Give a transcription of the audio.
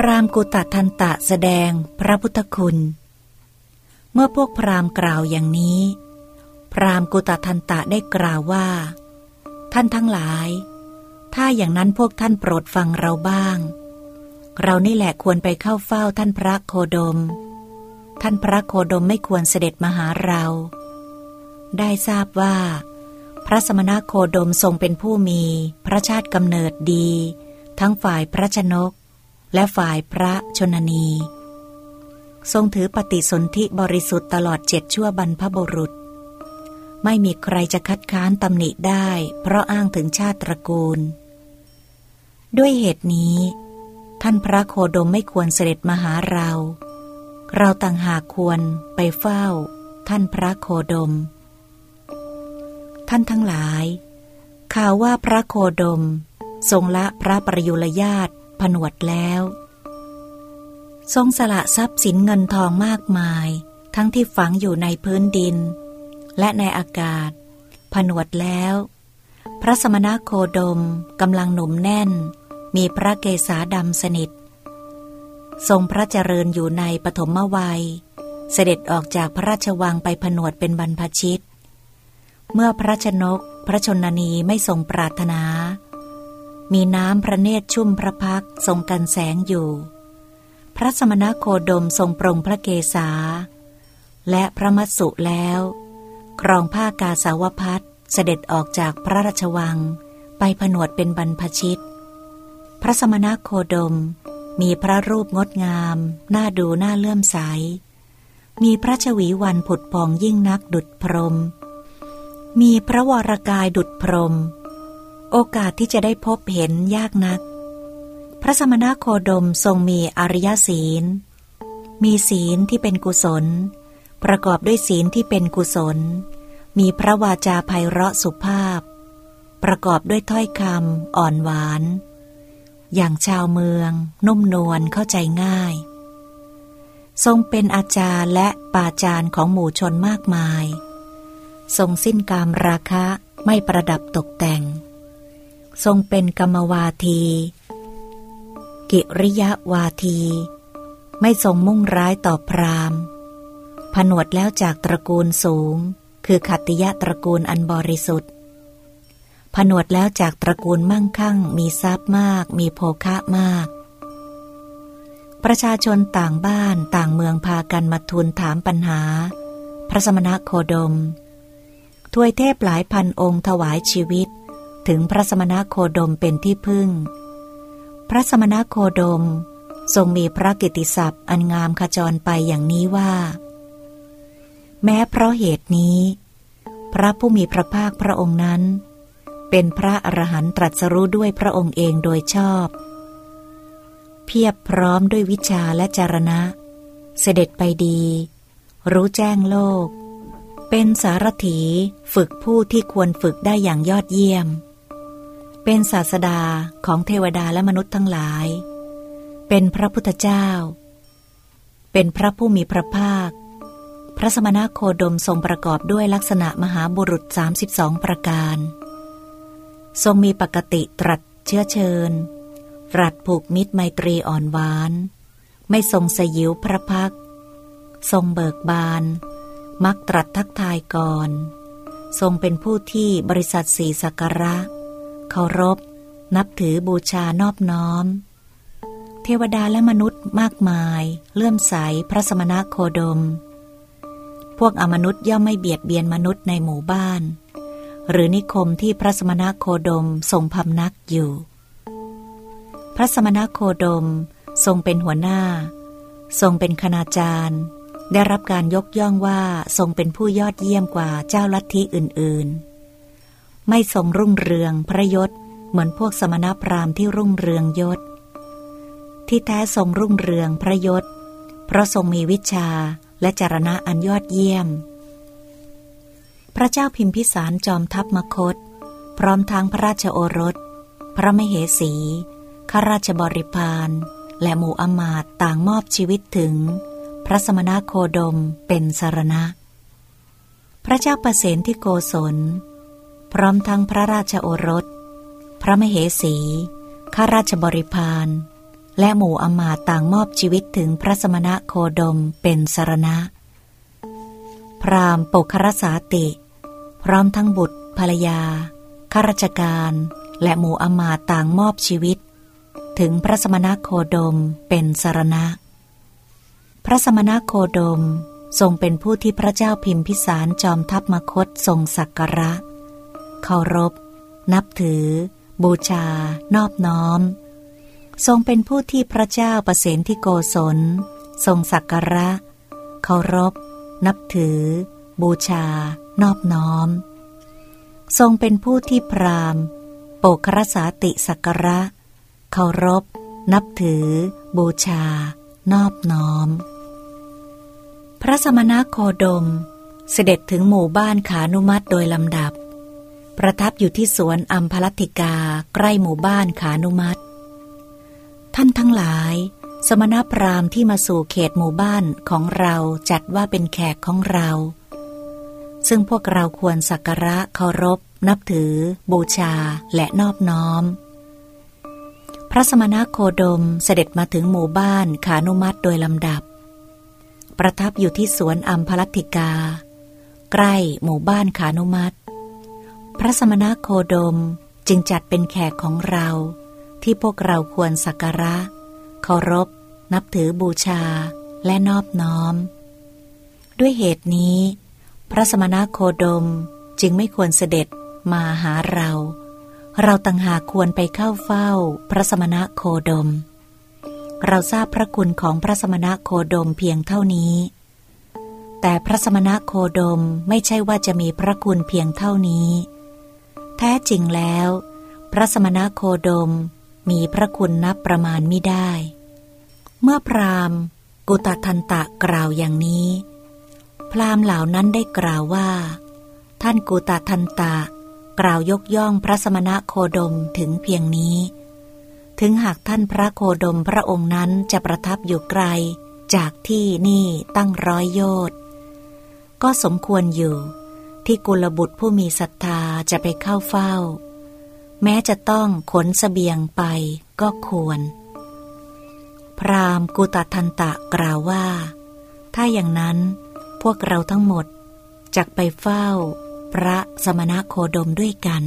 พรามกุตทันตะแสดงพระพุทธคุณ เมื่อพวกพรามกล่าวอย่างนี้ พรามกุตทันตะได้กล่าวว่า ท่านทั้งหลาย ถ้าอย่างนั้นพวกท่านโปรดฟังเราบ้าง เรานี่แหละควรไปเข้าเฝ้าท่านพระโคดม ท่านพระโคดมไม่ควรเสด็จมาหาเรา ได้ทราบว่า พระสมณโคดมทรงเป็นผู้มีพระชาติกำเนิดดี ทั้งฝ่ายพระชนก และฝ่ายพระชนนี ทรงถือปฏิสนธิบริสุทธิ์ตลอดเจ็ดชั่วบรรพบุรุษ ไม่มีใครจะคัดค้านตำหนิได้ เพราะอ้างถึงชาติตระกูล ด้วยเหตุนี้ ท่านพระโคดมไม่ควรเสด็จมาหาเรา เราต่างหากควรไปเฝ้า ท่านพระโคดม ท่านทั้งหลายข่าวว่าพระโคดม ทรงละพระประยุรญาต ผนวดแล้ว ทรงสละทรัพย์สินเงินทองมากมาย ทั้งที่ฝังอยู่ในพื้นดิน และในอากาศ ผนวดแล้ว พระสมณโคดมกำลังหนุ่มแน่น มีพระเกศาดำสนิท ทรงพระเจริญอยู่ในปฐมวัย เสด็จออกจากพระราชวังไปผนวดเป็นบรรพชิต เมื่อพระชนกพระชนนีไม่ทรงปรารถนา มีน้ำพระเนตรชุ่มพระพักทรงกันแสงอยู่ พระสมณโคดมทรงปรงพระเกศา และพระมัสสุแล้ว ครองผ้ากาสาวพัดเสด็จออกจากพระราชวัง ไปผนวดเป็นบรรพชิต พระสมณโคดมมีพระรูปงดงาม น่าดูน่าเลื่อมใส มีพระชวีวันผุดพองยิ่งนักดุดพรม มีพระวรกายดุดพรม โอกาสที่จะได้พบเห็นยากนัก พระสมณโคดมทรงมีอริยศีล มีศีลที่เป็นกุศล ประกอบด้วยศีลที่เป็นกุศล มีพระวาจาไพเราะสุภาพ ประกอบด้วยถ้อยคำอ่อนหวาน อย่างชาวเมือง นุ่มนวลเข้าใจง่าย ทรงเป็นอาจารย์และปาจารย์ของหมู่ชนมากมาย ทรงสิ้นกามราคะไม่ประดับตกแต่ง ทรงเป็นกรรมวาที กิริยาวาที ไม่ทรงมุ่งร้ายต่อพรามผนวดแล้วจากตระกูลสูง คือขัตติยะตระกูลอันบริสุทธิ์ ผนวดแล้วจากตระกูลมั่งคั่ง มีทรัพย์มาก มีโภคะมาก ประชาชนต่างบ้านต่างเมืองพากันมาทูลถามปัญหา พระสมณโคดมถวยเทพหลายพันองค์ถวายชีวิต ถึงพระสมณโคดมเป็นที่พึ่ง พระสมณโคดมทรงมีพระกิติศัพท์อันงามขจรไปอย่างนี้ว่า แม้เพราะเหตุนี้ พระผู้มีพระภาคพระองค์นั้น เป็นพระอรหันตรัสรู้ด้วยพระองค์เองโดยชอบ เพียบพร้อมด้วยวิชาและจารณะ เสด็จไปดี รู้แจ้งโลก เป็นสารถีฝึกผู้ที่ควรฝึกได้อย่างยอดเยี่ยม เป็นศาสดาของเทวดาและมนุษย์ทั้งหลาย เป็นพระพุทธเจ้า เป็นพระผู้มีพระภาค พระสมณโคดมทรงประกอบด้วยลักษณะมหาบุรุษ 32 ประการ ทรงมีปกติตรัสเชื้อเชิญตรัสผูกมิตรไมตรีอ่อนหวาน ไม่ทรงสยิวพระพัก ทรงเบิกบาน มักตรัสทักทายก่อน ทรงเป็นผู้ที่บริษัทสีสักระ เคารพ นับถือบูชานอบน้อม เทวดาและมนุษย์มากมาย เลื่อมใสพระสมณโคดม พวกอมนุษย์ย่อมไม่เบียดเบียนมนุษย์ในหมู่บ้าน หรือนิคมที่พระสมณโคดมทรงพำนักอยู่ พระสมณโคดมทรงเป็นหัวหน้า ทรงเป็นคณาจารย์ได้รับการยกย่องว่าทรงเป็นผู้ยอดเยี่ยมกว่าเจ้าลัทธิอื่น ๆ ไม่ทรงรุ่งเรืองพระยศ เหมือนพวกสมณพราหมณ์ที่รุ่งเรืองยศ ที่แท้ทรงรุ่งเรืองพระยศ เพราะทรงมีวิชาและจารณะอันยอดเยี่ยม พระเจ้าพิมพิสารจอมทัพมคต พร้อมทางพระราชโอรส พระมเหสีข้าราชบริพารและหมู่อมาตต่างมอบชีวิตถึง พระสมณโคดมเป็นสารณะ พระเจ้าประเสนที่โกศล ร้อมทั้งพระราชโอรส พระมเหสี ข้าราชบริพารและหมู่อมาตต่างมอบชีวิตถึงพระสมณะโคดมเป็นสารณะ พรามปกครสาติ พร้อมทั้งบุตรภรรยา ข้าราชการ และหมู่อมาตต่างมอบชีวิต ถึงพระสมณะโคดมเป็นสารณะ พระสมณะโคดมทรงเป็นผู้ที่พระเจ้าพิมพิสารจอมทัพมคตทรงสักการะ เคารพ นับถือ บูชา นอบน้อม ทรงเป็นผู้ที่พระเจ้าประเสนที่โกศล ทรงสักการะ เคารพ นับถือ บูชา นอบน้อม ทรงเป็นผู้ที่พรามโปกรสาติสักการะ เคารพ นับถือ บูชา นอบน้อม พระสมณโคดมเสด็จถึงหมู่บ้านขานุมัติโดยลำดับ ประทับอยู่ที่สวนอัมพลัติกาใกล้หมู่บ้านขานุมัติ ท่านทั้งหลาย สมณพราหมณ์ที่มาสู่เขตหมู่บ้านของเราจัดว่าเป็นแขกของเรา ซึ่งพวกเราควรสักการะเคารพ นับถือ บูชาและนอบน้อม พระสมณโคดมเสด็จมาถึงหมู่บ้านขานุมัติโดยลำดับ ประทับอยู่ที่สวนอัมพลัติกา ใกล้หมู่บ้านขานุมัติ พระสมณโคดมจึงจัดเป็นแขกของเรา ที่พวกเราควรสักการะ เคารพ นับถือบูชาและนอบน้อม ด้วยเหตุนี้ พระสมณโคดมจึงไม่ควรเสด็จมาหาเรา เราต่างหากควรไปเข้าเฝ้า พระสมณโคดม เราทราบพระคุณของพระสมณะโคดมเพียงเท่านี้ แต่พระสมณะโคดมไม่ใช่ว่าจะมีพระคุณเพียงเท่านี้ แท้จริงแล้ว พระสมณะโคดมมีพระคุณนับประมาณไม่ได้ เมื่อพราหมณ์ กุตทันตะกล่าวอย่างนี้ พราหมณ์เหล่านั้นได้กล่าวว่า ท่านกุตทันตะกล่าวยกย่องพระสมณะโคดมถึงเพียงนี้ ถึงหากท่านพระโคดมพระองค์นั้นจะประทับอยู่ไกล จากที่นี่ตั้งร้อยโยชน์ก็สมควรอยู่ ที่กุลบุตรผู้มีศรัทธาจะไปเข้าเฝ้า แม้จะต้องขนสเสบียงไปก็ควร พรามกุตทันตะกล่าวว่า ถ้าอย่างนั้นพวกเราทั้งหมดจะไปเฝ้า พระสมณะโคดมด้วยกัน